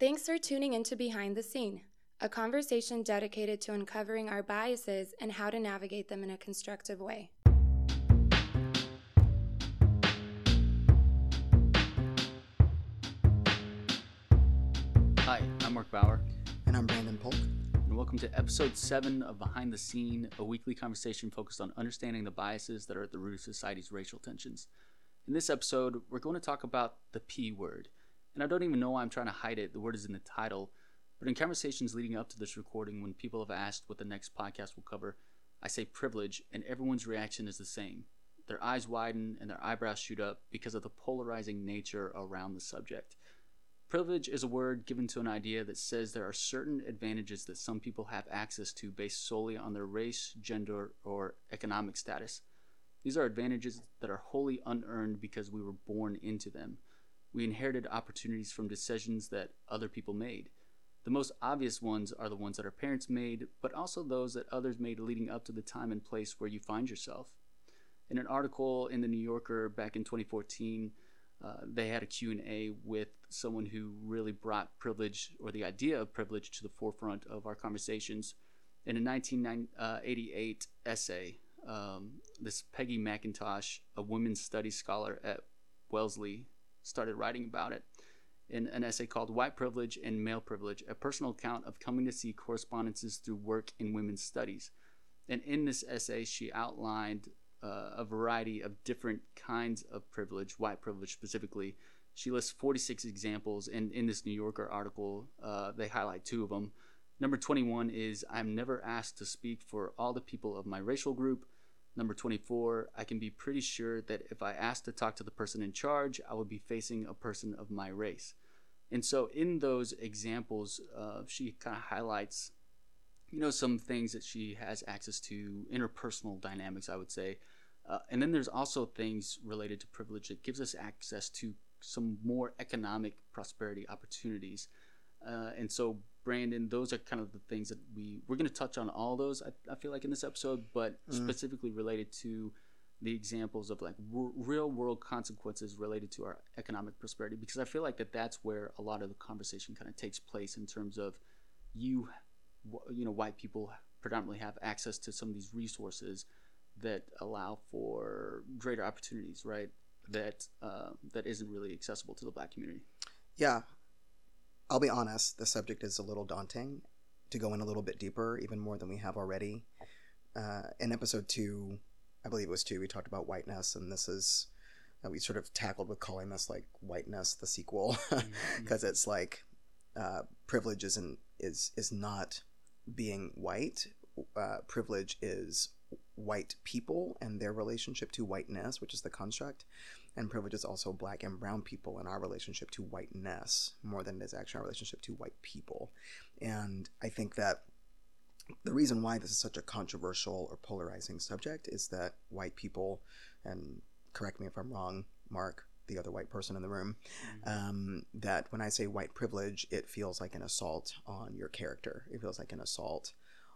Thanks for tuning into Behind the Scene, a conversation dedicated to uncovering our biases and how to navigate them in a constructive way. Hi, I'm Mark Bauer, And I'm Brandon Polk. and welcome to episode 7 of Behind the Scene, a weekly conversation focused on understanding the biases that are at the root of society's racial tensions. In this episode, we're going to talk about the P word. And I don't even know why I'm trying to hide it, the word is in the title. But in conversations leading up to this recording, when people have asked what the next podcast will cover, I say privilege, and everyone's reaction is the same. Their eyes widen and their eyebrows shoot up because of the polarizing nature around the subject. Privilege is a word given to an idea that says there are certain advantages that some people have access to based solely on their race, gender, or economic status. These are advantages that are wholly unearned because we were born into them. We inherited opportunities from decisions that other people made. The most obvious ones are the ones that our parents made, but also those that others made leading up to the time and place where you find yourself. In an article in the New Yorker back in 2014, uh, they had a q&a with someone who really brought privilege or the idea of privilege to the forefront of our conversations in a 1988 essay um, this peggy mcintosh a women's studies scholar at wellesley started writing about it in an essay called white privilege and male privilege a personal account of coming to see correspondences through work in women's studies and in this essay she outlined uh, a variety of different kinds of privilege, white privilege specifically. She lists 46 examples, and in this New Yorker article, uh, they highlight two of them. Number 21 is I'm never asked to speak for all the people of my racial group. Number 24, I can be pretty sure that if I asked to talk to the person in charge, I would be facing a person of my race. And so, in those examples, uh, she kind of highlights you know some things that she has access to interpersonal dynamics i would say uh, and then there's also things related to privilege that gives us access to some more economic prosperity opportunities uh, and so brandon those are kind of the things that we we're going to touch on all those I, I feel like in this episode but Mm. specifically related to the examples of like r- real world consequences related to our economic prosperity because i feel like that that's where a lot of the conversation kind of takes place in terms of you you know white people predominantly have access to some of these resources that allow for greater opportunities right that uh, that isn't really accessible to the black community Yeah, I'll be honest, the subject is a little daunting to go in a little bit deeper, even more than we have already. Uh, in episode two, I believe it was two, we talked about whiteness, and this is, uh, we sort of tackled with calling this like whiteness, the sequel, because it's like uh, privilege isn't, is, is not being white. Uh, privilege is white people and their relationship to whiteness, which is the construct and privilege is also black and brown people in our relationship to whiteness more than it is actually our relationship to white people. And I think that the reason why this is such a controversial or polarizing subject is that white people, and correct me if I'm wrong, Mark, the other white person in the room, um, that when I say white privilege, it feels like an assault on your character. It feels like an assault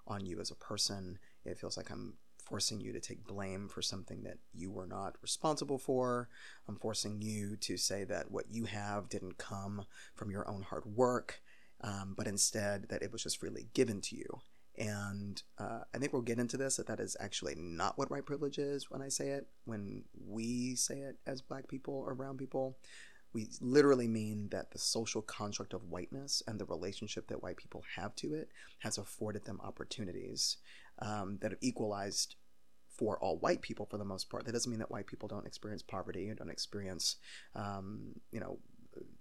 on you as a person. It feels like I'm forcing you to take blame for something that you were not responsible for. I'm forcing you to say that what you have didn't come from your own hard work, um, but instead that it was just freely given to you. And uh, I think we'll get into this that that is actually not what white privilege is when I say it. When we say it as black people or brown people, we literally mean that the social construct of whiteness and the relationship that white people have to it has afforded them opportunities um, that have equalized for all white people for the most part. That doesn't mean that white people don't experience poverty or don't experience, um, you know,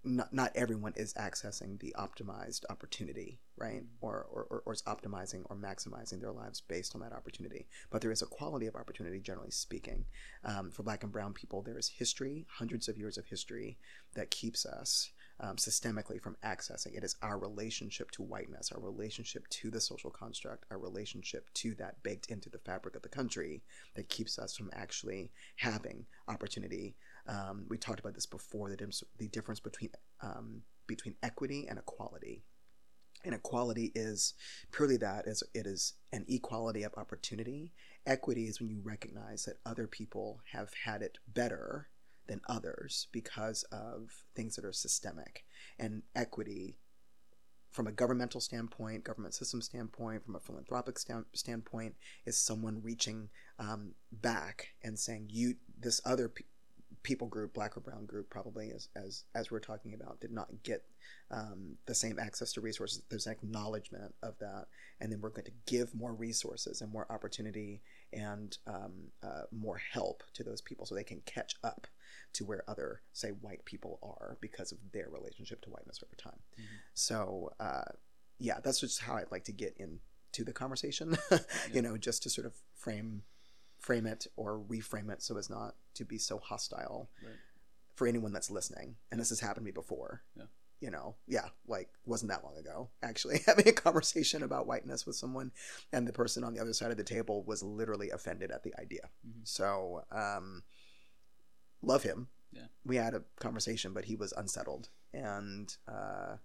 not, not everyone is accessing the optimized opportunity, right? Or, or, or is optimizing or maximizing their lives based on that opportunity. But there is a quality of opportunity, generally speaking. Um, for black and brown people, there is history, hundreds of years of history that keeps us um, systemically from accessing. It is our relationship to whiteness, our relationship to the social construct, our relationship to that baked into the fabric of the country that keeps us from actually having opportunity. Um, we talked about this before the, dim- the difference between um, between equity and equality. Inequality is purely that is it is an equality of opportunity. Equity is when you recognize that other people have had it better than others because of things that are systemic. And equity from a governmental standpoint, government system standpoint, from a philanthropic stand, standpoint, is someone reaching um, back and saying, "You, this other pe- people group, black or brown group, probably as as as we're talking about, did not get um, the same access to resources. There's an acknowledgement of that, and then we're going to give more resources and more opportunity and um, uh, more help to those people so they can catch up to where other, say, white people are because of their relationship to whiteness over time. Mhm. So, uh, yeah, that's just how I'd like to get into the conversation. Yeah. You know, just to sort of frame frame it or reframe it so as not to be so hostile Right. for anyone that's listening. And this has happened to me before. Yeah. You know, yeah, like wasn't that long ago actually having a conversation about whiteness with someone, and the person on the other side of the table was literally offended at the idea. Mhm. So, um, love him. Yeah. We had a conversation, but he was unsettled, and uh,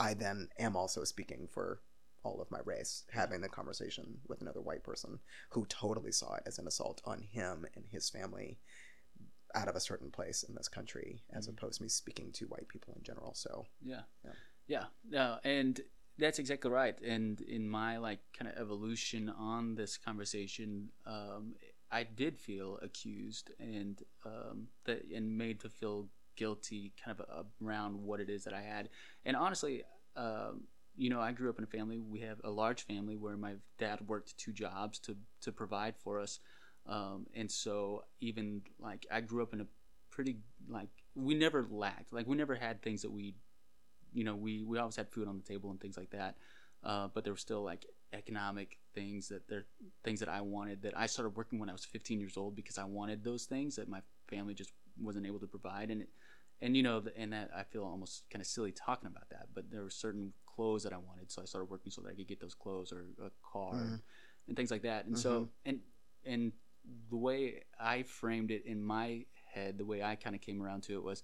I then am also speaking for all of my race, having the conversation with another white person who totally saw it as an assault on him and his family out of a certain place in this country, as Mhm. opposed to me speaking to white people in general. So, Yeah. Yeah. Yeah. And that's exactly right. And in my like kind of evolution on this conversation, um, I did feel accused and um, that and made to feel guilty kind of around what it is that I had. And honestly, um, you know, I grew up in a family. We have a large family where my dad worked two jobs to to provide for us. Um, and so even like I grew up in a pretty like we never lacked. Like we never had things that we you know we we always had food on the table and things like that. Uh, but there were still like economic things that there things that I wanted that I started working when I was 15 years old because I wanted those things that my family just wasn't able to provide. And it, and you know and that I feel almost kind of silly talking about that but there were certain clothes that I wanted. So I started working so that I could get those clothes or a car Mhm. and, and things like that. And so and and the way I framed it in my head the way I kind of came around to it was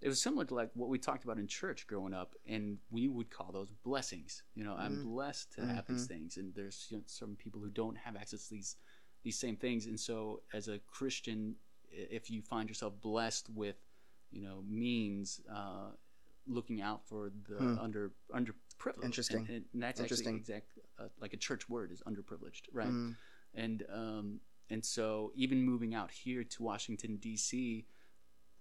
it was similar to like what we talked about in church growing up and we would call those blessings you know i'm Mhm. blessed to have these Mhm. things and there's you know, some people who don't have access to these these same things and so as a christian if you find yourself blessed with you know means uh, looking out for the Hmm. under underprivileged Interesting. and, and that's Interesting. actually exact uh, like a church word is underprivileged right mm, and um, and so even moving out here to Washington D.C.,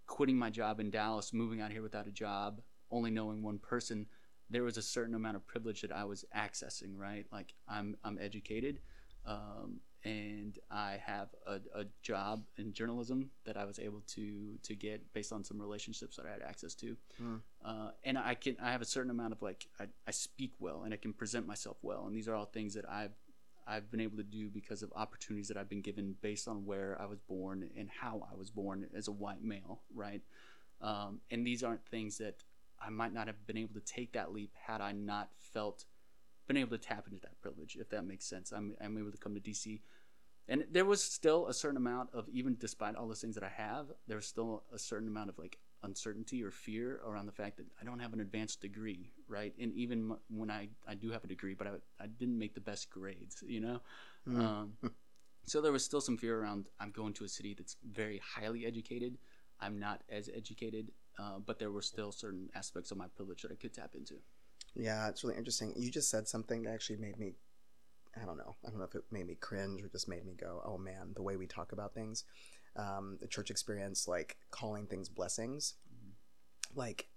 quitting my job in Dallas, moving out here without a job, only knowing one person, there was a certain amount of privilege that I was accessing. Right, like I'm I'm educated, um, and I have a, a job in journalism that I was able to to get based on some relationships that I had access to, Hmm. uh, and I can I have a certain amount of like I, I speak well and I can present myself well, and these are all things that I've I've been able to do because of opportunities that I've been given based on where I was born and how I was born as a white male, right? Um, and these aren't things that I might not have been able to take that leap had I not felt been able to tap into that privilege, if that makes sense. I'm, I'm able to come to DC. And there was still a certain amount of, even despite all those things that I have, there was still a certain amount of like uncertainty or fear around the fact that I don't have an advanced degree, right? And even m- when I, I do have a degree, but I, I didn't make the best grades, you know? mm. Um, so there was still some fear around I'm going to a city that's very highly educated. I'm not as educated, uh, but there were still certain aspects of my privilege that I could tap into. Yeah, it's really interesting. You just said something that actually made me I don't know. I don't know if it made me cringe or just made me go, "Oh man, the way we talk about things." Um, the church experience like calling things blessings. Like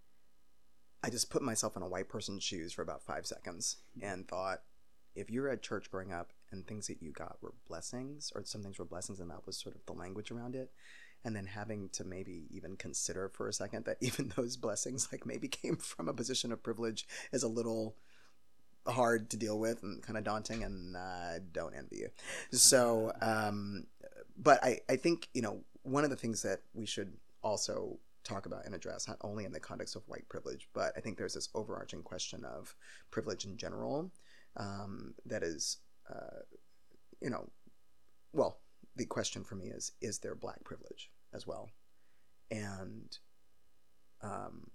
I just put myself in a white person's shoes for about 5 seconds and thought if you were at church growing up and things that you got were blessings or some things were blessings and that was sort of the language around it and then having to maybe even consider for a second that even those blessings like maybe came from a position of privilege is a little hard to deal with and kind of daunting and I don't envy you. So um but I, I think you know one of the things that we should also talk about and address not only in the context of white privilege but i think there's this overarching question of privilege in general um, that is uh, you know well the question for me is is there black privilege as well? And um,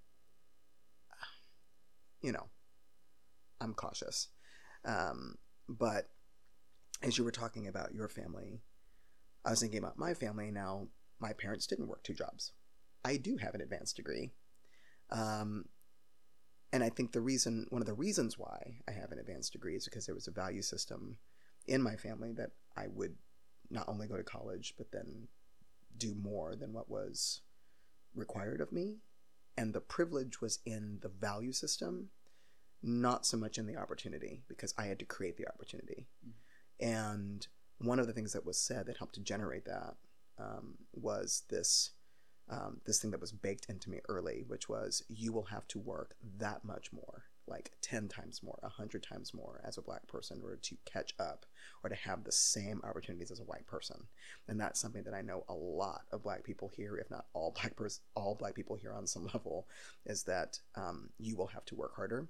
you know i'm cautious. Um, but as you were talking about your family i was thinking about my family now my parents didn't work two jobs i do have an advanced degree um, and I think the reason, one of the reasons why I have an advanced degree is because there was a value system in my family that I would not only go to college, but then do more than what was required of me. And the privilege was in the value system, not so much in the opportunity, because I had to create the opportunity. Mm-hmm. And one of the things that was said that helped to generate that um, was this um, this thing that was baked into me early, which was you will have to work that much more like 10 times more, 100 times more as a black person in order to catch up or to have the same opportunities as a white person. And that's something that I know a lot of black people here, if not all black pers- all black people here on some level, is that um, you will have to work harder.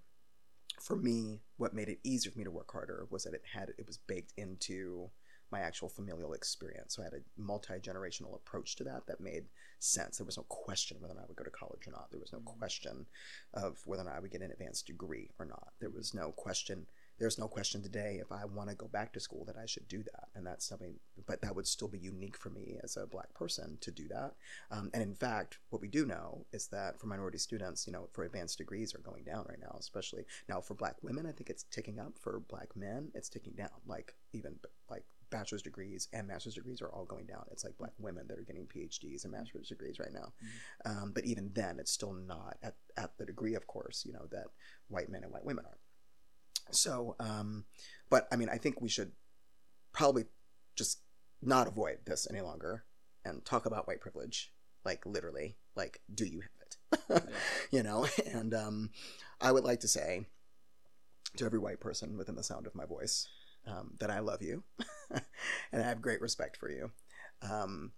For me, what made it easier for me to work harder was that it had it was baked into my actual familial experience. So I had a multi generational approach to that that made sense. There was no question whether or not I would go to college or not. There was no mm-hmm. question of whether or not I would get an advanced degree or not. There was no question. There's no question today if I want to go back to school that I should do that, and that's something. But that would still be unique for me as a black person to do that. Um, and in fact, what we do know is that for minority students, you know, for advanced degrees are going down right now. Especially now for black women, I think it's ticking up. For black men, it's ticking down. Like even like bachelor's degrees and master's degrees are all going down. It's like black women that are getting PhDs and master's degrees right now. Mm-hmm. Um, but even then, it's still not at, at the degree, of course, you know, that white men and white women are. So, um, but I mean, I think we should probably just not avoid this any longer and talk about white privilege, like literally, like, do you have it? you know, and um, I would like to say to every white person within the sound of my voice, um, that I love you and I have great respect for you. Um,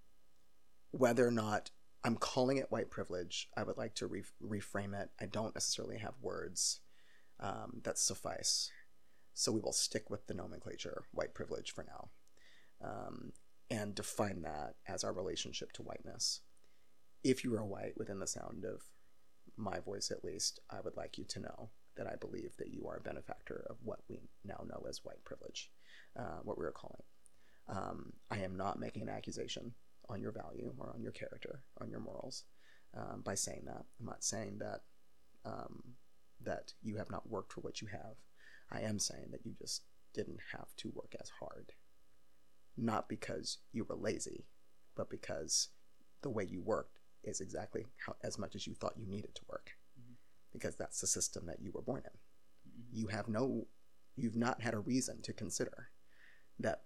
whether or not I'm calling it white privilege, I would like to re- reframe it. I don't necessarily have words um, that suffice. So we will stick with the nomenclature, white privilege, for now, um, and define that as our relationship to whiteness. If you are white within the sound of my voice, at least, I would like you to know that I believe that you are a benefactor of what we now know as white privilege, uh, what we are calling. Um, I am not making an accusation on your value or on your character, on your morals, um, by saying that. I'm not saying that um, that you have not worked for what you have. I am saying that you just didn't have to work as hard, not because you were lazy, but because the way you worked is exactly how, as much as you thought you needed to work because that's the system that you were born in. Mm-hmm. You have no, you've not had a reason to consider that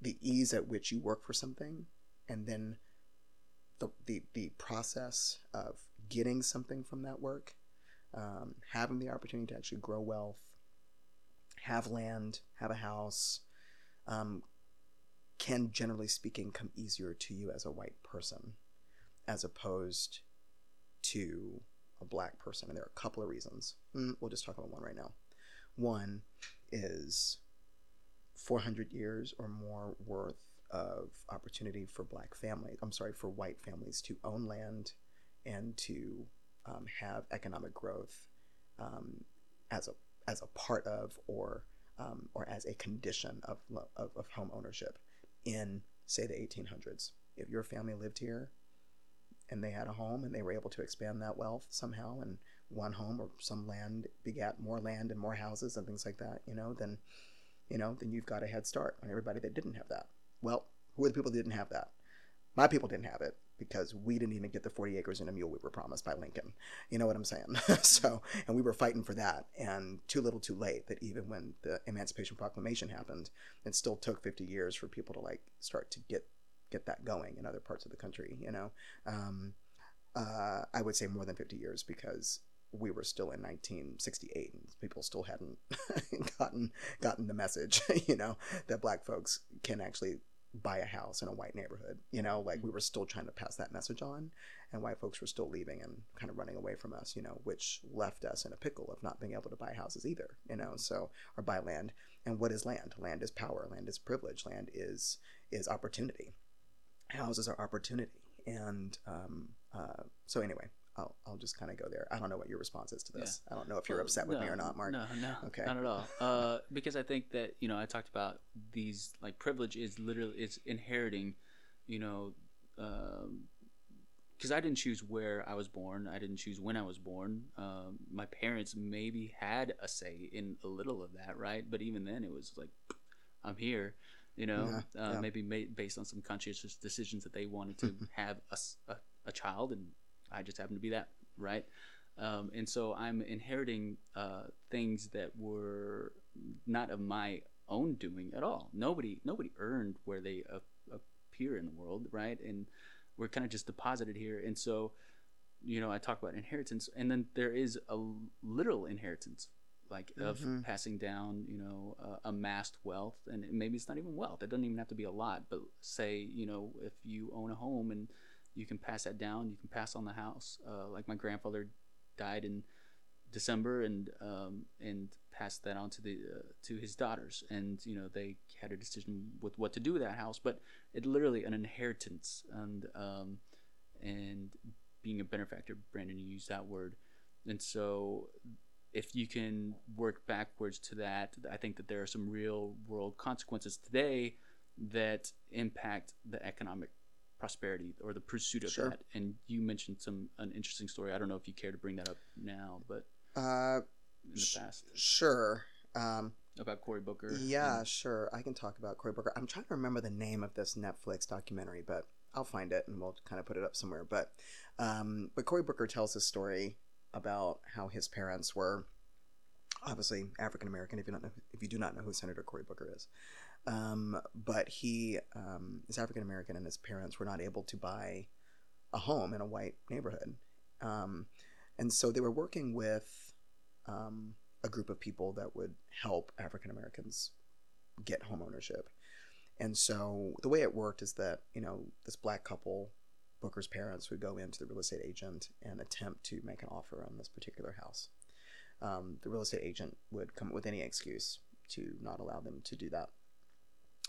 the ease at which you work for something and then the, the, the process of getting something from that work, um, having the opportunity to actually grow wealth, have land, have a house, um, can generally speaking come easier to you as a white person as opposed to a black person, and there are a couple of reasons. Mm, we'll just talk about one right now. One is 400 years or more worth of opportunity for black families, I'm sorry, for white families to own land and to um, have economic growth um, as a as a part of or um, or as a condition of, of, of home ownership in say the 1800s. If your family lived here and they had a home and they were able to expand that wealth somehow and one home or some land begat more land and more houses and things like that you know then you know then you've got a head start on everybody that didn't have that. Well who are the people that didn't have that? My people didn't have it because we didn't even get the 40 acres and a mule we were promised by lincoln. You know what i'm saying? So and we were fighting for that and too little too late that even when the emancipation proclamation happened it still took 50 years for people to like start to get get that going in other parts of the country. You know, um, uh, I would say more than 50 years because we were still in 1968 and people still hadn't gotten gotten the message. You know that black folks can actually buy a house in a white neighborhood. You know, like we were still trying to pass that message on, and white folks were still leaving and kind of running away from us. You know, which left us in a pickle of not being able to buy houses either. You know, so or buy land. And what is land? Land is power. Land is privilege. Land is is opportunity houses are opportunity. And um, uh, so anyway, I'll, I'll just kind of go there. I don't know what your response is to this. Yeah. I don't know if you're well, upset with no, me or not, Mark. No, no, okay, not at all. Uh, because I think that you know I talked about these like privilege is literally it's inheriting, you know, um, because I didn't choose where I was born. I didn't choose when I was born. Um, my parents maybe had a say in a little of that, right? But even then, it was like, I'm here, you know. Yeah, uh, yeah. Maybe made based on some conscientious decisions that they wanted to have a child, and I just happened to be that, right? Um, and so I'm inheriting uh, things that were not of my own doing at all. Nobody nobody earned where they a- appear in the world, right? And we're kind of just deposited here. And so, you know, I talk about inheritance, and then there is a literal inheritance, like of Mhm. passing down, you know, uh, amassed wealth, and maybe it's not even wealth. It doesn't even have to be a lot, but say, you know, if you own a home and you can pass that down, you can pass on the house. Uh, like my grandfather died in December and um, and passed that on to the uh, to his daughters, and you know they had a decision with what to do with that house, but it literally an inheritance and um, and being a benefactor. Brandon, you used that word, and so if you can work backwards to that, I think that there are some real world consequences today that impact the economic prosperity or the pursuit of Sure. that. And you mentioned some an interesting story. I don't know if you care to bring that up now, but Uh, in the Sh- past sure. Um, about Cory Booker. yeah, and- sure. I can talk about Cory Booker. I'm trying to remember the name of this Netflix documentary, but I'll find it and we'll kind of put it up somewhere. But, um, but Cory Booker tells a story about how his parents were obviously African American. If you don't know, if you do not know who Senator Cory Booker is, um, but he um, is African American, and his parents were not able to buy a home in a white neighborhood, um, and so they were working with um, a group of people that would help African Americans get home ownership. And so the way it worked is that you know this black couple, Booker's parents would go into the real estate agent and attempt to make an offer on this particular house. Um, the real estate agent would come up with any excuse to not allow them to do that.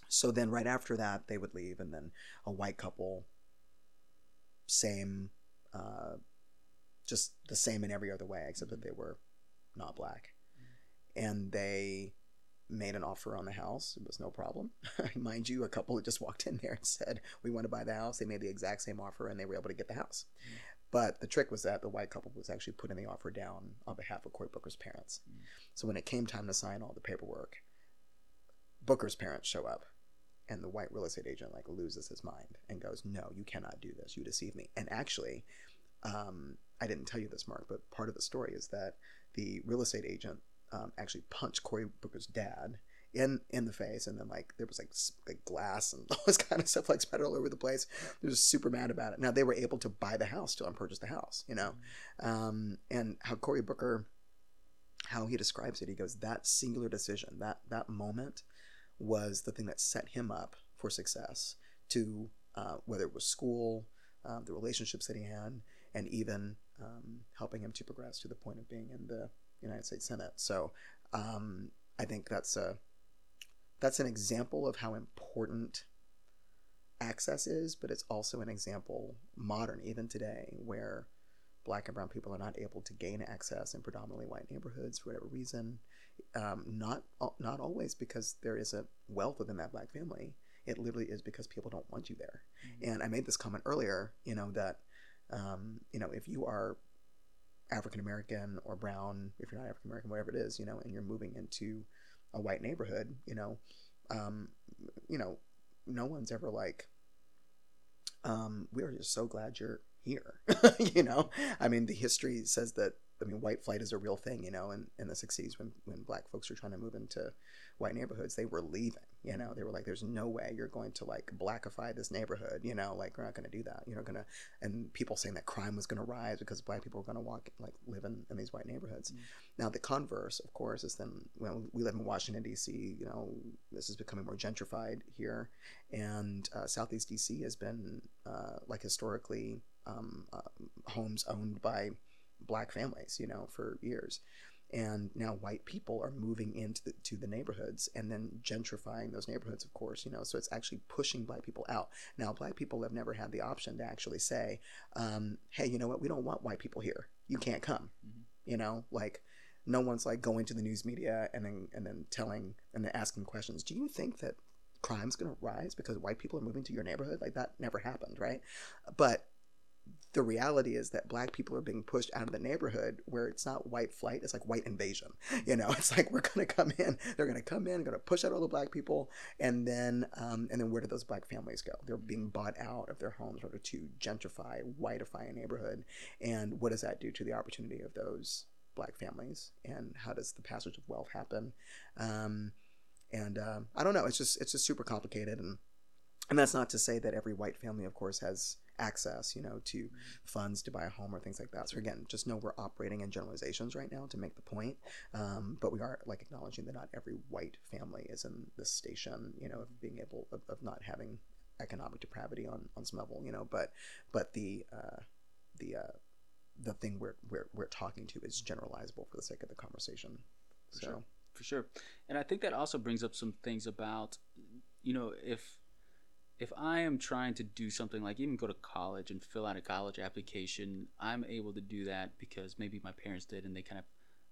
So then, right after that, they would leave, and then a white couple, same, uh, just the same in every other way, except that they were not black, and they made an offer on the house. It was no problem. Mind you, a couple that just walked in there and said, We want to buy the house. They made the exact same offer and they were able to get the house. But the trick was that the white couple was actually putting the offer down on behalf of Cory Booker's parents. Mm. So when it came time to sign all the paperwork, Booker's parents show up and the white real estate agent like loses his mind and goes, No, you cannot do this. You deceive me. And actually, um, I didn't tell you this, Mark, but part of the story is that the real estate agent um, actually punched Cory Booker's dad in in the face, and then like there was like, like glass and all this kind of stuff like spread all over the place. They was super mad about it. Now they were able to buy the house still and purchase the house, you know, um, and how Cory Booker, how he describes it, he goes that singular decision, that that moment, was the thing that set him up for success. To uh, whether it was school, um, the relationships that he had, and even um, helping him to progress to the point of being in the United States Senate. So um, I think that's a that's an example of how important access is, but it's also an example modern even today where black and brown people are not able to gain access in predominantly white neighborhoods for whatever reason. Um, not not always because there is a wealth within that black family. It literally is because people don't want you there. And I made this comment earlier, you know, that um, you know, if you are African American or brown, if you're not African American, whatever it is, you know, and you're moving into a white neighborhood, you know, um, you know, no one's ever like, um, we are just so glad you're here. you know, I mean, the history says that. I mean, white flight is a real thing. You know, in, in the '60s when when black folks were trying to move into white neighborhoods, they were leaving. You know, they were like, "There's no way you're going to like blackify this neighborhood." You know, like we're not going to do that. You're not going to. And people saying that crime was going to rise because black people were going to walk like live in, in these white neighborhoods. Mm. Now the converse, of course, is then when we live in Washington D.C. You know, this is becoming more gentrified here, and uh, Southeast D.C. has been uh, like historically um, uh, homes owned by black families, you know, for years. And now white people are moving into the, to the neighborhoods and then gentrifying those neighborhoods, of course, you know. So it's actually pushing black people out. Now, black people have never had the option to actually say, um, "Hey, you know what? We don't want white people here. You can't come." Mhm. You know, like no one's like going to the news media and then and then telling and then asking questions. Do you think that crime's going to rise because white people are moving to your neighborhood? Like that never happened, right? But the reality is that black people are being pushed out of the neighborhood where it's not white flight it's like white invasion you know? It's like we're to come in they're to come in to push out all the black people and then um, and then where do those black families go? They're being bought out of their homes in order to gentrify whiteify a neighborhood and what does that do to the opportunity of those black families and how does the passage of wealth happen? Um, and um, i don't know it's just it's just super complicated and and that's not to say that every white family of course has access, you know, to funds to buy a home or things like that. So again, just know we're operating in generalizations right now to make the point, um, but we are like acknowledging that not every white family is in this station, you know, of being able of, of not having economic depravity on on some level, you know, but but the uh, the uh, the thing we're, we're we're talking to is generalizable for the sake of the conversation. For so. Sure. For sure, and I think that also brings up some things about, you know, if if I am trying to do something like even go to college and fill out a college application, I'm able to do that because maybe my parents did and they kind of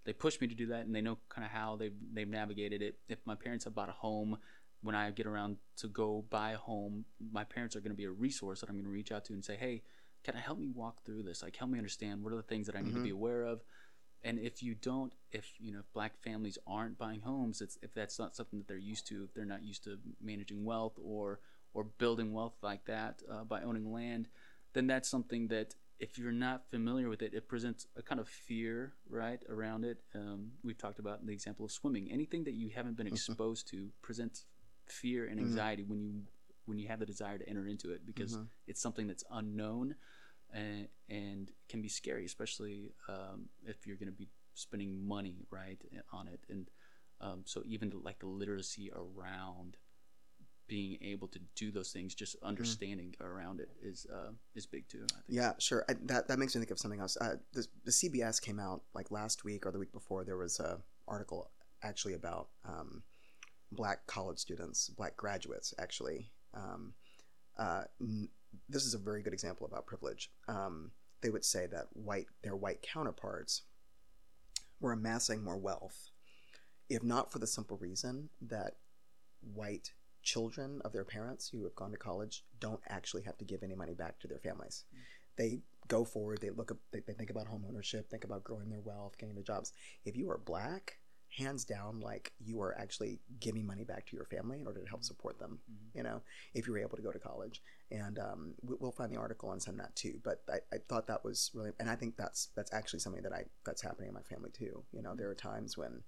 they pushed me to do that and they know kind of how they've they've navigated it. If my parents have bought a home, when I get around to go buy a home, my parents are going to be a resource that I'm going to reach out to and say, "Hey, can I help me walk through this? Like, help me understand what are the things that I need mm-hmm. to be mm-hmm. aware of." And if you don't, if you know, if black families aren't buying homes, it's if that's not something that they're used to, if they're not used to managing wealth or or building wealth like that uh, by owning land, then that's something that if you're not familiar with it, it presents a kind of fear, right, around it. Um, we've talked about the example of swimming. Anything that you haven't been exposed to presents fear and mm-hmm. anxiety mm-hmm. when you when you have the desire to enter into it because mm-hmm. it's something that's unknown and, and can be scary, especially um, if you're going to be spending money right on it. And um, so even like the literacy around being able to do those things, just mm-hmm. understanding mm-hmm. around it is uh, is big too. Yeah, sure. I, that that makes me think of something else. Uh, the, the, CBS came out like last week or the week before. There was a article actually about um, black college students, black graduates. Actually, um, uh, n- this is a very good example about privilege. Um, they would say that white their white counterparts were amassing more wealth, if not for the simple reason that white children of their parents who have gone to college don't actually have to give any money back to their families. Mm-hmm. They go forward, they look up, they, they think about home ownership, think about growing their wealth, getting their jobs. If you are black, hands down, like you are actually giving money back to your family in order to help support them. Mm-hmm. You know, if you were able to go to college, and um, we'll find the article and send that too. But I, I thought that was really, and I think that's that's actually something that I that's happening in my family too. You know, mm-hmm. there are times when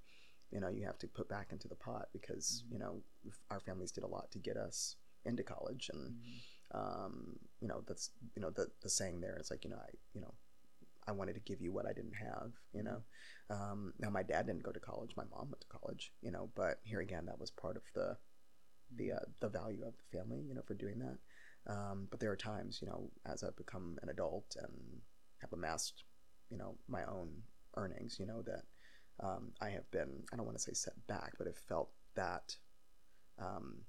you know you have to put back into the pot because mm-hmm. you know our families did a lot to get us into college. And mm-hmm. um, you know that's you know the the saying there is like you know I you know I wanted to give you what I didn't have you know? Um, now my dad didn't go to college my mom went to college you know but here again that was part of the the uh, the value of the family you know for doing that. Um, but there are times you know as I've become an adult and have amassed you know my own earnings you know that um, I have been, I don't want to say set back, but have felt that um,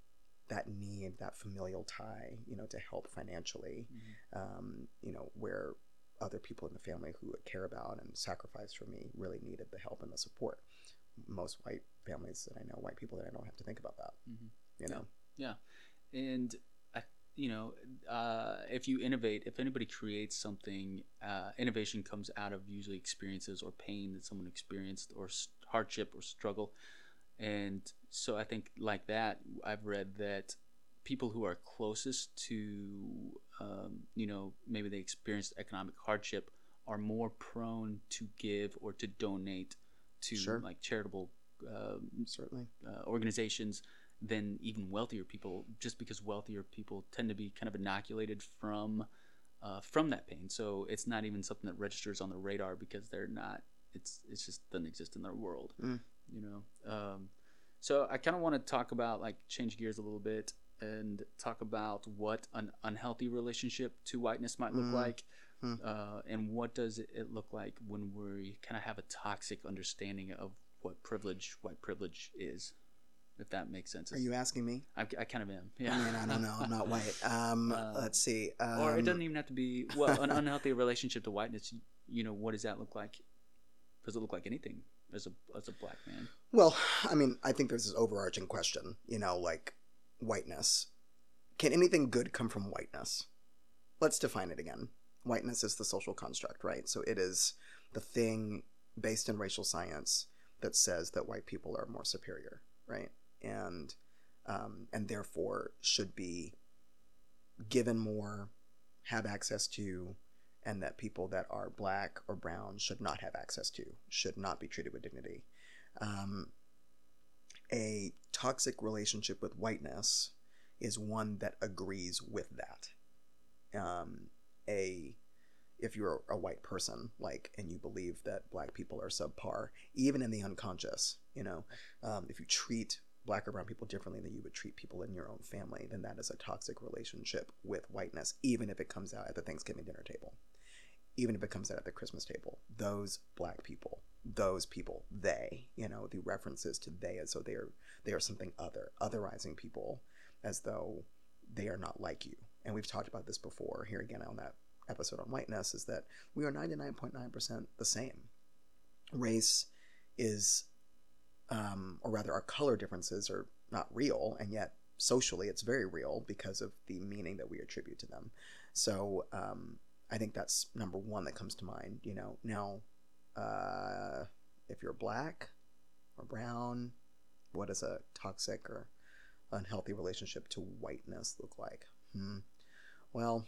that need, that familial tie, you know, to help financially, mm-hmm. um, you know, where other people in the family who care about and sacrifice for me really needed the help and the support. Most white families that I know, white people that I don't have to think about that, mm-hmm. you know? Yeah. yeah. And you know, uh, if you innovate, if anybody creates something, uh, innovation comes out of usually experiences or pain that someone experienced or hardship or struggle. And so I think, like that, I've read that people who are closest to, um, you know, maybe they experienced economic hardship are more prone to give or to donate to sure. like charitable um, certainly uh, organizations than even wealthier people, just because wealthier people tend to be kind of inoculated from uh, from that pain. So it's not even something that registers on the radar because they're not. It's it's just doesn't exist in their world, mm. You know. Um, so I kind of want to talk about like change gears a little bit and talk about what an unhealthy relationship to whiteness might look mm. like. Mm. Uh, and what does it look like when we kind of have a toxic understanding of what privilege, white privilege is? if that makes sense. Are you asking me? I, I kind of am. Yeah. I mean, I don't know. I'm not white. Um, uh, let's see. Um, or it um, doesn't even have to be well an unhealthy relationship to whiteness. You know, what does that look like? Does it look like anything as a as a black man? Well, I mean, I think there's this overarching question. You know, like whiteness. Can anything good come from whiteness? Let's define it again. whiteness is the social construct, right? So it is the thing based in racial science that says that white people are more superior, right? And um, and therefore should be given more, have access to, and that people that are black or brown should not have access to, should not be treated with dignity. Um, a toxic relationship with whiteness is one that agrees with that. Um, a if you're a white person, like, and you believe that black people are subpar, even in the unconscious, you know, um, if you treat black or brown people differently than you would treat people in your own family, then that is a toxic relationship with whiteness, even if it comes out at the Thanksgiving dinner table, even if it comes out at the Christmas table. Those black people, those people, they, you know, the references to they as though they are they are something other, otherizing people as though they are not like you. And we've talked about this before here again on that episode on whiteness is that we are 99.9% the same. Race is, um, or rather, our color differences are not real, and yet socially it's very real because of the meaning that we attribute to them. So um, I think that's number one that comes to mind. You know, now uh, if you're black or brown, what does a toxic or unhealthy relationship to whiteness look like? Hmm. Well,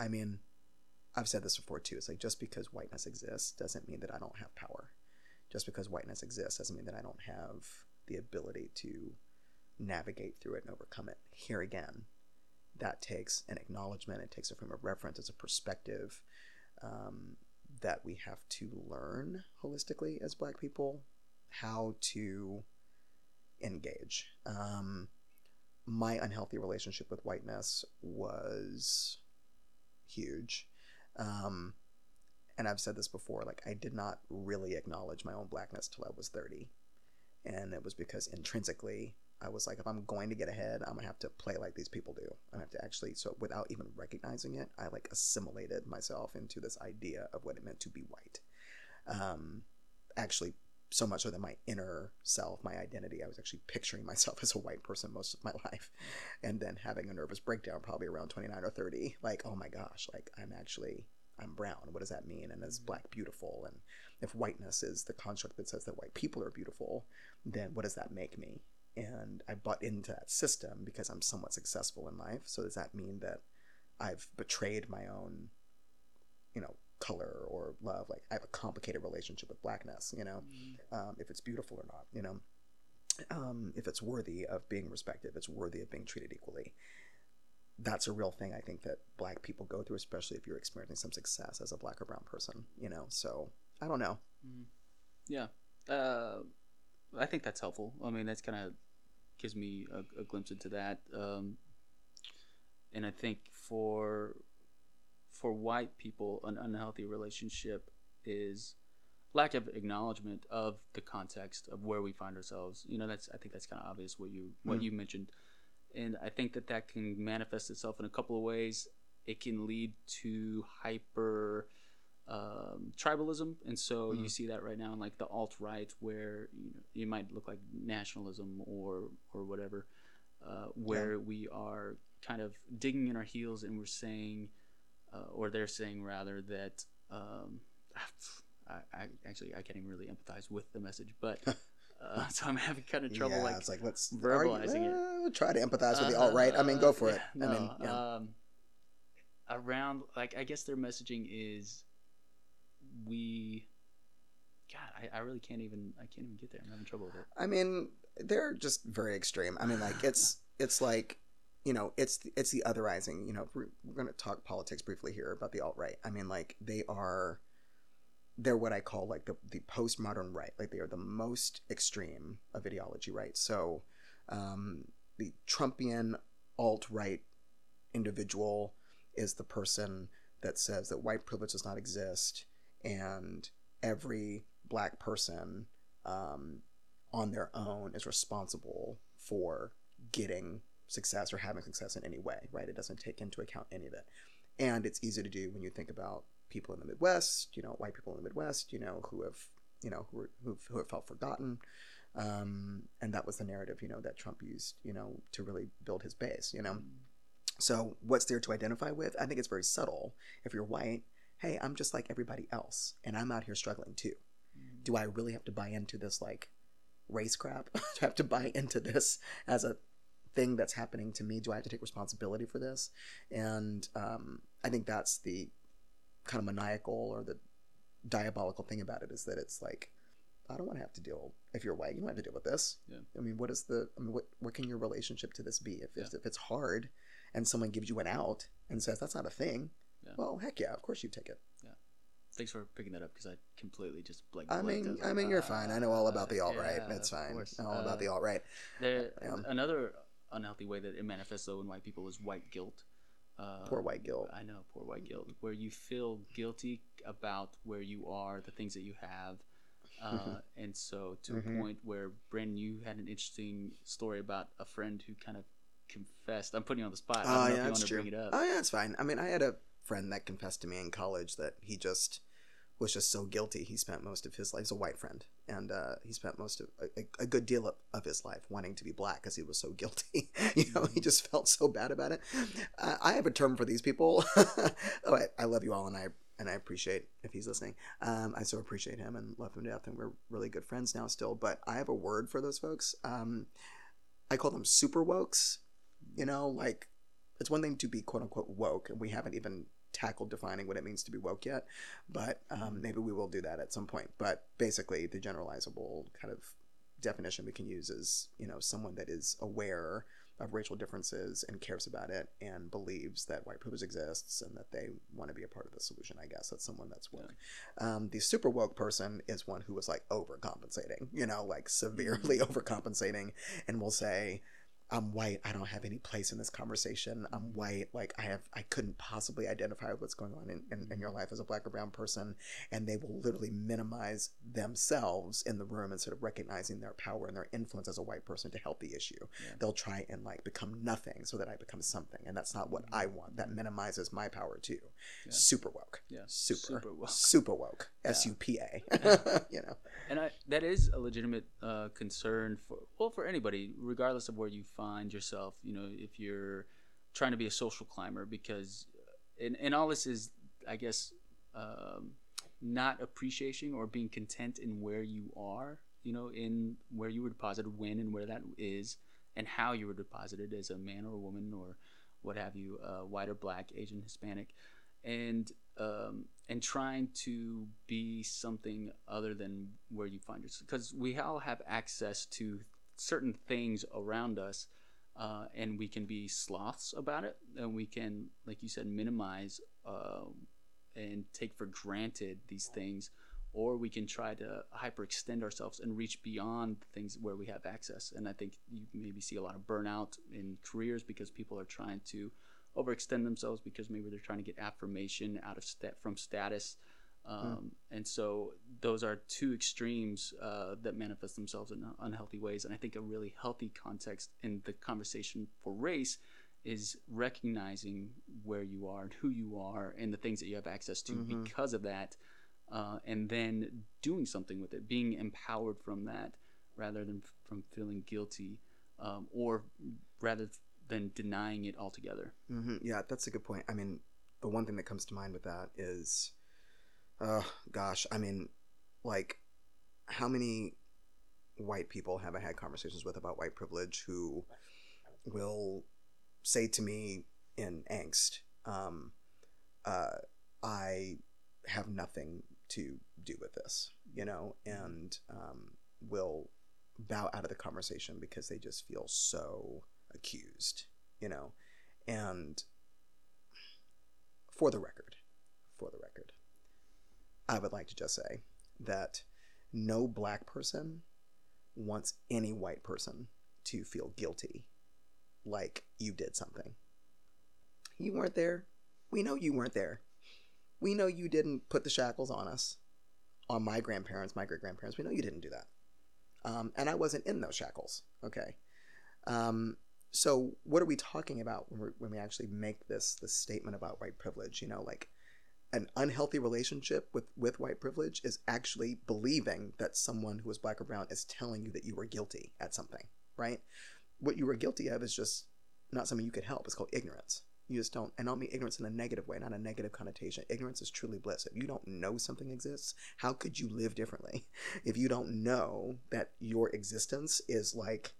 I mean, I've said this before too. It's like just because whiteness exists doesn't mean that I don't have power. Just because whiteness exists doesn't mean that I don't have the ability to navigate through it and overcome it. Here again, that takes an acknowledgement. It takes a frame of reference. It's a perspective um, that we have to learn holistically as Black people how to engage. Um, my unhealthy relationship with whiteness was huge. Um, and I've said this before, like I did not really acknowledge my own blackness till I was 30. And it was because intrinsically I was like, if I'm going to get ahead, I'm gonna have to play like these people do. I have to actually, so without even recognizing it, I like assimilated myself into this idea of what it meant to be white. Um, actually, so much so that my inner self, my identity, I was actually picturing myself as a white person most of my life, and then having a nervous breakdown probably around 29 or 30. Like, oh my gosh, like I'm actually I'm brown. What does that mean? And is black beautiful? And if whiteness is the construct that says that white people are beautiful, then what does that make me? And I bought into that system because I'm somewhat successful in life. So does that mean that I've betrayed my own, you know, color or love. Like I have a complicated relationship with blackness, you know, mm. um, if it's beautiful or not, you know, um, if it's worthy of being respected, if it's worthy of being treated equally. That's a real thing I think that black people go through, especially if you're experiencing some success as a black or brown person, you know. So I don't know. Mm. Yeah. Uh, I think that's helpful. I mean, that's kind of gives me a, a, glimpse into that. Um, and I think for for white people, an unhealthy relationship is lack of acknowledgement of the context of where we find ourselves. You know, that's I think that's kind of obvious what you what mm. you mentioned, and I think that that can manifest itself in a couple of ways. It can lead to hyper um, tribalism, and so mm. you see that right now in like the alt right, where you know you might look like nationalism or or whatever, uh, where yeah. we are kind of digging in our heels and we're saying uh, or they're saying rather that um, I, I, actually I can't even really empathize with the message, but uh, so I'm having kind of trouble yeah, like it's like let's verbalizing you, it. Try to empathize with the alt right. I mean, go for it. No, I mean, yeah. um, around like I guess their messaging is we. God, I, I really can't even I can't even get there. I'm having trouble with it. I mean, they're just very extreme. I mean, like it's it's like you know, it's it's the otherizing. You know, we're, going to talk politics briefly here about the alt right. I mean, like they are, they're what I call like the the postmodern right. Like they are the most extreme of ideology, right? So, um, the Trumpian alt right individual is the person that says that white privilege does not exist and every black person um, on their own is responsible for getting success or having success in any way, right? It doesn't take into account any of it. And it's easy to do when you think about people in the Midwest, you know, white people in the Midwest, you know, who have, you know, who, who, who have felt forgotten. Um, and that was the narrative, you know, that Trump used, you know, to really build his base, you know. So, what's there to identify with? I think it's very subtle. If you're white, hey, I'm just like everybody else, and I'm out here struggling too. Do I really have to buy into this like race crap? Do I have to buy into this as a thing that's happening to me? Do I have to take responsibility for this? And um, I think that's the kind of maniacal or the diabolical thing about it is that it's like I don't want to have to deal. If you're white, you don't have to deal with this. Yeah. I mean, what is the? I mean, what what can your relationship to this be? If Yeah. if, if it's hard, and someone gives you an out and says that's not a thing, Yeah. well, heck yeah, of course you take it. Yeah. Thanks for picking that up because I completely just like. I mean, I mean, you're fine. I know all about the uh, alt right. yeah, it's fine. course. I know all about Uh, the alt right. There, Um, another unhealthy way that it manifests though in white people is white guilt. Uh, Poor white guilt. I know, poor white guilt, where you feel guilty about where you are, the things that you have, uh, and so to Mhm. a point where Brandon, you had an interesting story about a friend who kind of confessed. I'm putting you on the spot. I don't Oh know yeah, if you that's want to true. bring it up. Oh yeah, it's fine. I mean, I had a friend that confessed to me in college that he just was just so guilty. He spent most of his life. He's a white friend, and uh, he spent most of a, a good deal of, of his life wanting to be black because he was so guilty. you know, he just felt so bad about it. Uh, I have a term for these people. oh, I, I love you all, and I and I appreciate if he's listening. Um, I so appreciate him and love him to death, and we're really good friends now still. But I have a word for those folks. Um, I call them super wokes. You know, like it's one thing to be quote unquote woke, and we haven't even tackled defining what it means to be woke yet, but um, maybe we will do that at some point. But basically, the generalizable kind of definition we can use is you know someone that is aware of racial differences and cares about it and believes that white privilege exists and that they want to be a part of the solution. I guess that's someone that's woke. Um, the super woke person is one who is like overcompensating, you know, like severely overcompensating, and will say, I'm white. I don't have any place in this conversation. I'm mm-hmm. white. Like I have, I couldn't possibly identify with what's going on in, in, in mm-hmm. your life as a black or brown person. And they will literally minimize themselves in the room instead of recognizing their power and their influence as a white person to help the issue. Yeah. They'll try and like become nothing so that I become something. And that's not what mm-hmm. I want. That minimizes my power too. Yeah. Super woke. Yeah, Super. super woke. Super woke. Yeah. S U P A. You know. and I, that is a legitimate uh, concern for well for anybody regardless of where you find yourself you know if you're trying to be a social climber because and, and all this is i guess um, not appreciating or being content in where you are you know in where you were deposited when and where that is and how you were deposited as a man or a woman or what have you uh, white or black asian hispanic and um, and trying to be something other than where you find yourself. Because we all have access to certain things around us uh, and we can be sloths about it and we can like you said minimize uh, and take for granted these things or we can try to hyperextend ourselves and reach beyond things where we have access. And i think you maybe see a lot of burnout in careers because people are trying to overextend themselves because maybe they're trying to get affirmation out of stat from status. Um, and so those are two extremes uh, that manifest themselves in unhealthy ways and i think a really healthy context in the conversation for race is recognizing where you are and who you are and the things that you have access to Mhm. because of that uh, and then doing something with it being empowered from that rather than f- from feeling guilty um, or rather than denying it altogether hmm Yeah, that's a good point. I mean, the one thing that comes to mind with that is, oh gosh, I mean, like, how many white people have I had conversations with about white privilege who will say to me in angst, um, uh, I have nothing to do with this, you know, and um, will bow out of the conversation because they just feel so accused, you know, and for the record, for the record, I would like to just say that no black person wants any white person to feel guilty like you did something. You weren't there. We know you weren't there. We know you didn't put the shackles on us, on my grandparents, my great grandparents. We know you didn't do that. Um, and I wasn't in those shackles. Okay. Um, so what are we talking about when, when we actually make this this statement about white privilege? You know, like an unhealthy relationship with with white privilege is actually believing that someone who is black or brown is telling you that you were guilty at something, right? What you were guilty of is just not something you could help. It's called ignorance. You just don't. And I don't mean ignorance in a negative way, not a negative connotation. Ignorance is truly bliss. If you don't know something exists, how could you live differently? If you don't know that your existence is like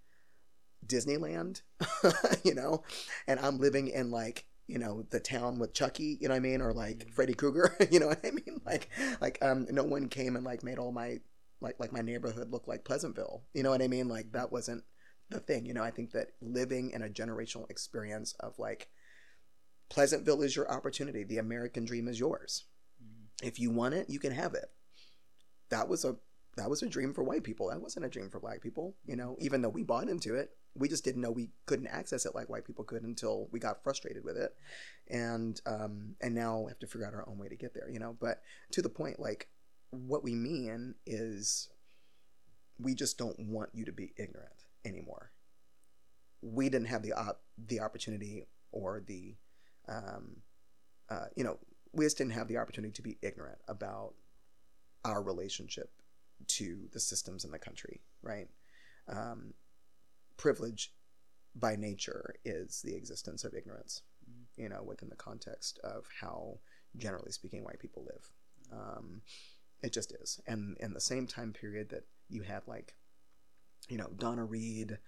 Disneyland, you know, and I'm living in like you know the town with Chucky, you know what I mean, or like Mhm. Freddy Krueger, you know what I mean? Like like um no one came and like made all my like like my neighborhood look like Pleasantville, you know what I mean? Like that wasn't the thing, you know. I think that living in a generational experience of like Pleasantville is your opportunity. The American dream is yours. Mhm. If you want it, you can have it. That was a that was a dream for white people. That wasn't a dream for black people, you know, even though we bought into it. We just didn't know we couldn't access it like white people could until we got frustrated with it. And um and now we have to figure out our own way to get there, you know. But to the point, like what we mean is we just don't want you to be ignorant anymore. We didn't have the op- the opportunity or the um uh, you know, we just didn't have the opportunity to be ignorant about our relationship to the systems in the country, right? Um, privilege by nature is the existence of ignorance, you know, within the context of how, generally speaking, white people live. Um, it just is. And in the same time period that you had, like, you know, Donna Reed,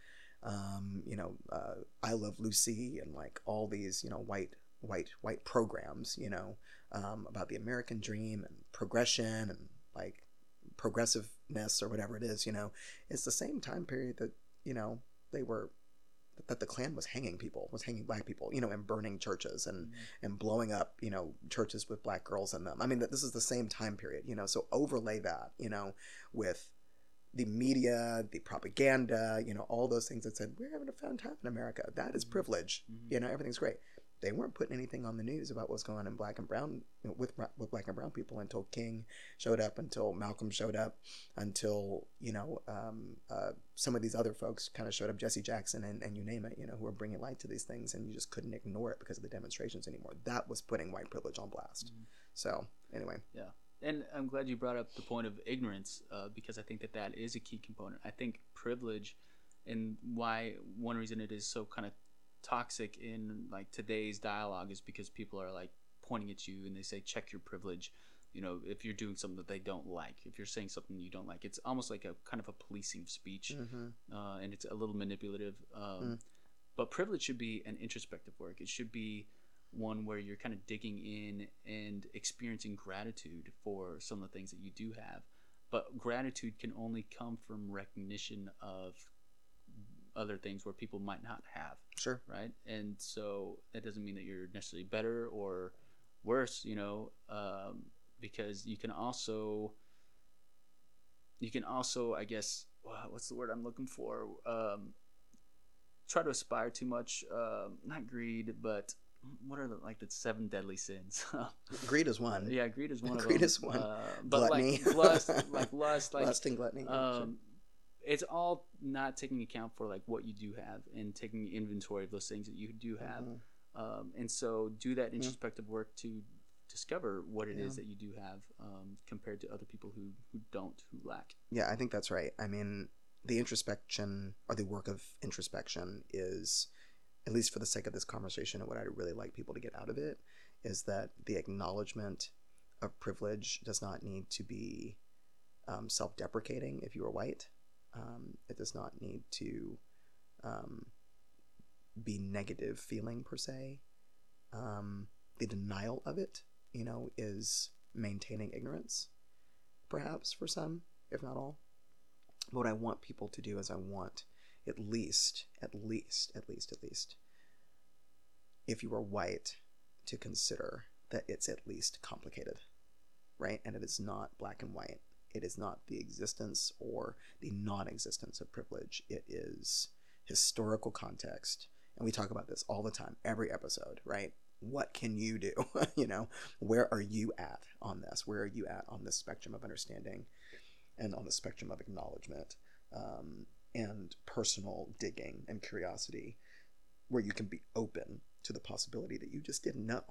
um, you know, uh, I Love Lucy, and like all these, you know, white white white programs, you know, um, about the American dream and progression and like progressiveness or whatever it is, you know, it's the same time period that you know they were that the Klan was hanging people, was hanging black people, you know, and burning churches and and blowing up, you know, churches with black girls in them. I mean, that this is the same time period, you know. So overlay that, you know, with the media, the propaganda, you know, all those things that said we're having a fun time in America. That is Mhm. privilege. Mhm. You know, everything's great. They weren't putting anything on the news about what's going on in black and brown with with black and brown people until King showed up, until Malcolm showed up, until you know um, uh, some of these other folks kind of showed up, Jesse Jackson and, and you name it, you know, who are bringing light to these things, and you just couldn't ignore it because of the demonstrations anymore. That was putting white privilege on blast. Mhm. So anyway, yeah. And I'm glad you brought up the point of ignorance uh, because I think that that is a key component. I think privilege and why one reason it is so kind of toxic in like today's dialogue is because people are like pointing at you and they say check your privilege you know if you're doing something that they don't like if you're saying something you don't like it's almost like a kind of a policing speech mm-hmm. uh, and it's a little manipulative. Um, Mm. But privilege should be an introspective work. It should be one where you're kind of digging in and experiencing gratitude for some of the things that you do have. But gratitude can only come from recognition of other things where people might not have, sure, right? And so that doesn't mean that you're necessarily better or worse, you know, um, because you can also you can also, I guess, what's the word I'm looking for? Um, try to aspire too much. Um, not greed, but what are the like the seven deadly sins? greed is one. yeah, greed is one of Greed them. is one. Uh, but Gluttony. like lust, like lust, like Lust and gluttony. um, it's all not taking account for like what you do have and taking inventory of those things that you do have. Mhm. Um, and so do that introspective work to discover what it is Yeah. that you do have um, compared to other people who, who don't, who lack. Yeah, I think that's right. I mean, the introspection or the work of introspection is, at least for the sake of this conversation, and what I'd really like people to get out of it is that the acknowledgement of privilege does not need to be um, self deprecating if you are white. Um, it does not need to um, be negative feeling per se. Um, the denial of it, you know, is maintaining ignorance, perhaps for some, if not all. But what I want people to do is I want at least, at least, at least, at least, if you are white, to consider that it's at least complicated, right? And it is not black and white. It is not the existence or the non existence of privilege. It is historical context. And we talk about this all the time, every episode, right? What can you do? you know, where are you at on this? Where are you at on this spectrum of understanding and on the spectrum of acknowledgement um, and personal digging and curiosity, where you can be open to the possibility that you just didn't know?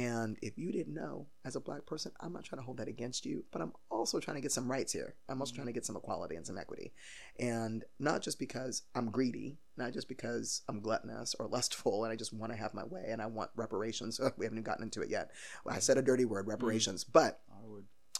And if you didn't know, as a black person, I'm not trying to hold that against you, but I'm also trying to get some rights here. I'm also trying to get some equality and some equity. And not just because I'm greedy, not just because I'm gluttonous or lustful and I just want to have my way and I want reparations. we haven't even gotten into it yet. Well, I said a dirty word, reparations, mm-hmm. but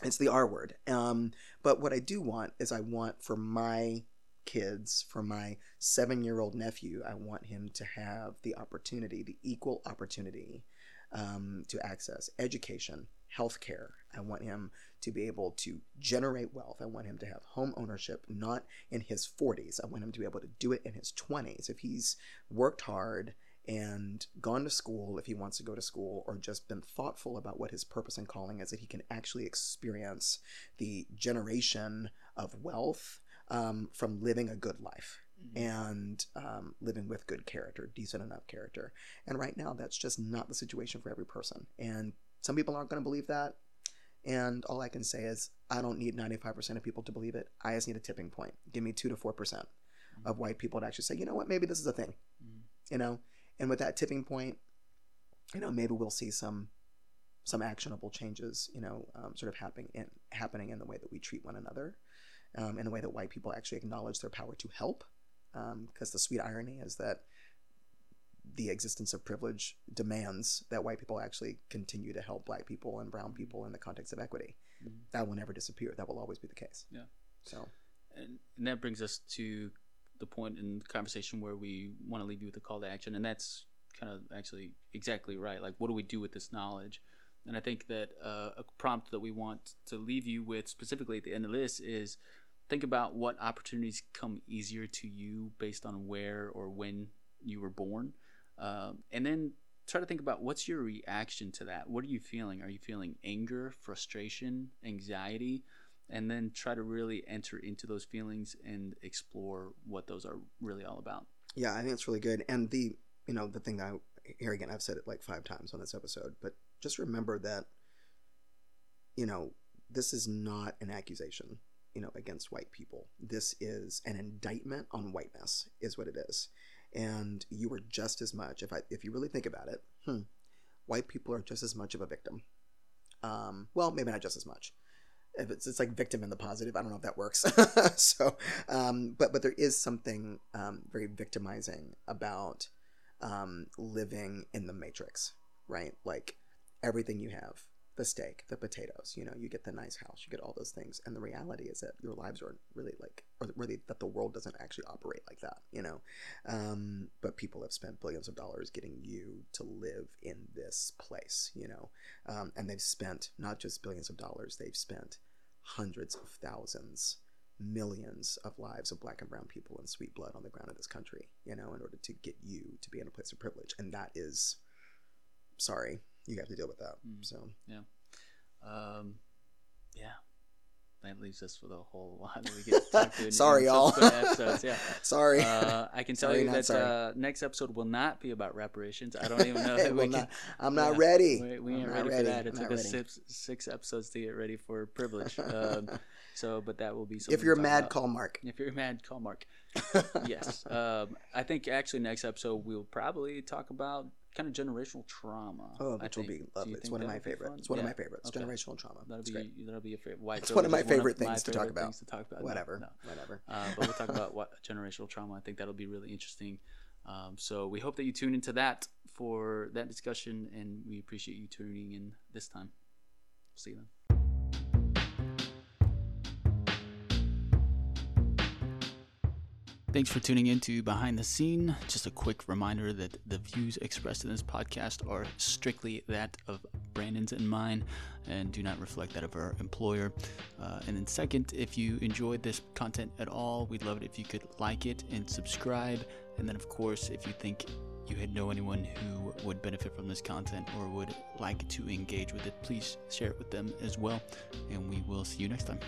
it's the R word. Um, but what I do want is I want for my kids, for my seven year old nephew, I want him to have the opportunity, the equal opportunity um, to access education, healthcare. I want him to be able to generate wealth. I want him to have home ownership, not in his 40s. I want him to be able to do it in his 20s. If he's worked hard and gone to school, if he wants to go to school, or just been thoughtful about what his purpose and calling is, that he can actually experience the generation of wealth um, from living a good life mm-hmm. and um, living with good character, decent enough character. And right now, that's just not the situation for every person. And some people aren't going to believe that. And all I can say is, I don't need 95% of people to believe it. I just need a tipping point. Give me 2 to 4% mm-hmm. of white people to actually say, you know what, maybe this is a thing. Mm-hmm. You know? And with that tipping point, you know, maybe we'll see some some actionable changes, you know, um, sort of happening in, happening in the way that we treat one another, um, in the way that white people actually acknowledge their power to help because um, the sweet irony is that the existence of privilege demands that white people actually continue to help black people and brown people in the context of equity. Mm-hmm. That will never disappear. That will always be the case. Yeah. So, and, and that brings us to the point in the conversation where we want to leave you with a call to action, and that's kind of actually exactly right. Like, what do we do with this knowledge? And I think that uh, a prompt that we want to leave you with specifically at the end of this is think about what opportunities come easier to you based on where or when you were born. Um, and then try to think about what's your reaction to that. What are you feeling? Are you feeling anger, frustration, anxiety? And then try to really enter into those feelings and explore what those are really all about. Yeah, I think it's really good. And the, you know, the thing that I, here again, I've said it like five times on this episode, but just remember that, you know, this is not an accusation you know against white people. This is an indictment on whiteness is what it is. And you are just as much if i if you really think about it hmm, white people are just as much of a victim. Um, well maybe not just as much. If it's, it's like victim in the positive i don't know if that works. So um, but but there is something um, very victimizing about um, living in the matrix right? Like everything you have the steak, the potatoes, you know, you get the nice house, you get all those things. And the reality is that your lives aren't really like, or really that the world doesn't actually operate like that, you know. Um, but people have spent billions of dollars getting you to live in this place, you know. Um, and they've spent not just billions of dollars, they've spent hundreds of thousands, millions of lives of black and brown people and sweet blood on the ground of this country, you know, in order to get you to be in a place of privilege. And that is, sorry, you have to deal with that. Mm. So yeah, um, yeah. That leaves us with a whole lot that we get to sorry, y'all. Episodes. Yeah. sorry. Uh, I can tell sorry, you that uh, next episode will not be about reparations. I don't even know if we can. I'm not yeah, ready. We, we ain't ready, ready, for that. It I'm took us six, six, episodes to get ready for privilege. Um, so, but that will be something. If you're mad, about. call Mark. If you're mad, call Mark. yes. Um, I think actually next episode we'll probably talk about kind of generational trauma. Oh, which will be lovely. It's one of my favorites. It's one yeah. of my favorites. Okay. Generational trauma. That'll it's be great. that'll be a favorite. White it's one of my favorite of things to talk about. To talk about. Whatever. No, no. Whatever. Uh, but we'll talk about what generational trauma. I think that'll be really interesting. Um, so we hope that you tune into that for that discussion, and we appreciate you tuning in this time. See you then. Thanks for tuning in to Behind the Scene. Just a quick reminder that the views expressed in this podcast are strictly that of Brandon's and mine and do not reflect that of our employer. Uh, and then, second, if you enjoyed this content at all, we'd love it if you could like it and subscribe. And then, of course, if you think you know anyone who would benefit from this content or would like to engage with it, please share it with them as well. And we will see you next time.